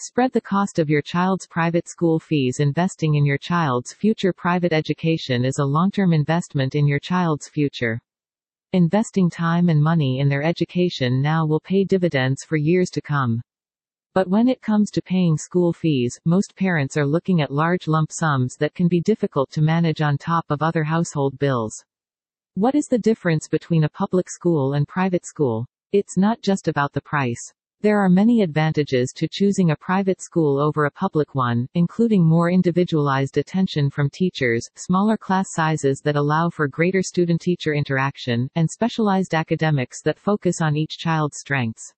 Spread the cost of your child's private school fees. Investing in your child's future private education is a long-term investment in your child's future. Investing time and money in their education now will pay dividends for years to come. But when it comes to paying school fees, most parents are looking at large lump sums that can be difficult to manage on top of other household bills. What is the difference between a public school and private school? It's not just about the price. There are many advantages to choosing a private school over a public one, including more individualized attention from teachers, smaller class sizes that allow for greater student-teacher interaction, and specialized academics that focus on each child's strengths.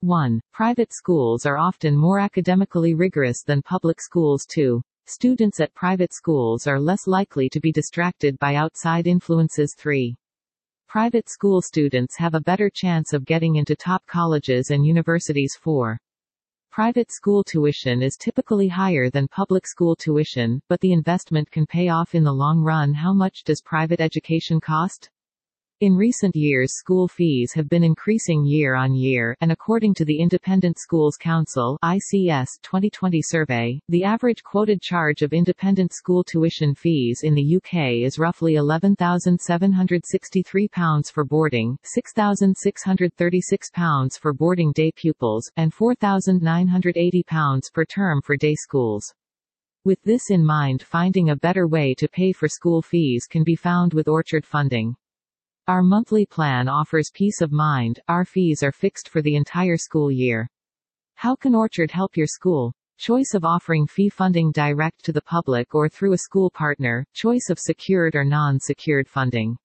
1. Private schools are often more academically rigorous than public schools too. Students at private schools are less likely to be distracted by outside influences. 3. Private school students have a better chance of getting into top colleges and universities. for Private school tuition is typically higher than public school tuition, but the investment can pay off in the long run. How much does private education cost? In recent years school fees have been increasing year on year, and according to the Independent Schools Council ICS 2020 survey, the average quoted charge of independent school tuition fees in the UK is roughly £11,763 for boarding, £6,636 for boarding day pupils, and £4,980 per term for day schools. With this in mind finding a better way to pay for school fees can be found with Orchard funding. Our monthly plan offers peace of mind, our fees are fixed for the entire school year. How can Orchard help your school? Choice of offering fee funding direct to the public or through a school partner, choice of secured or non-secured funding.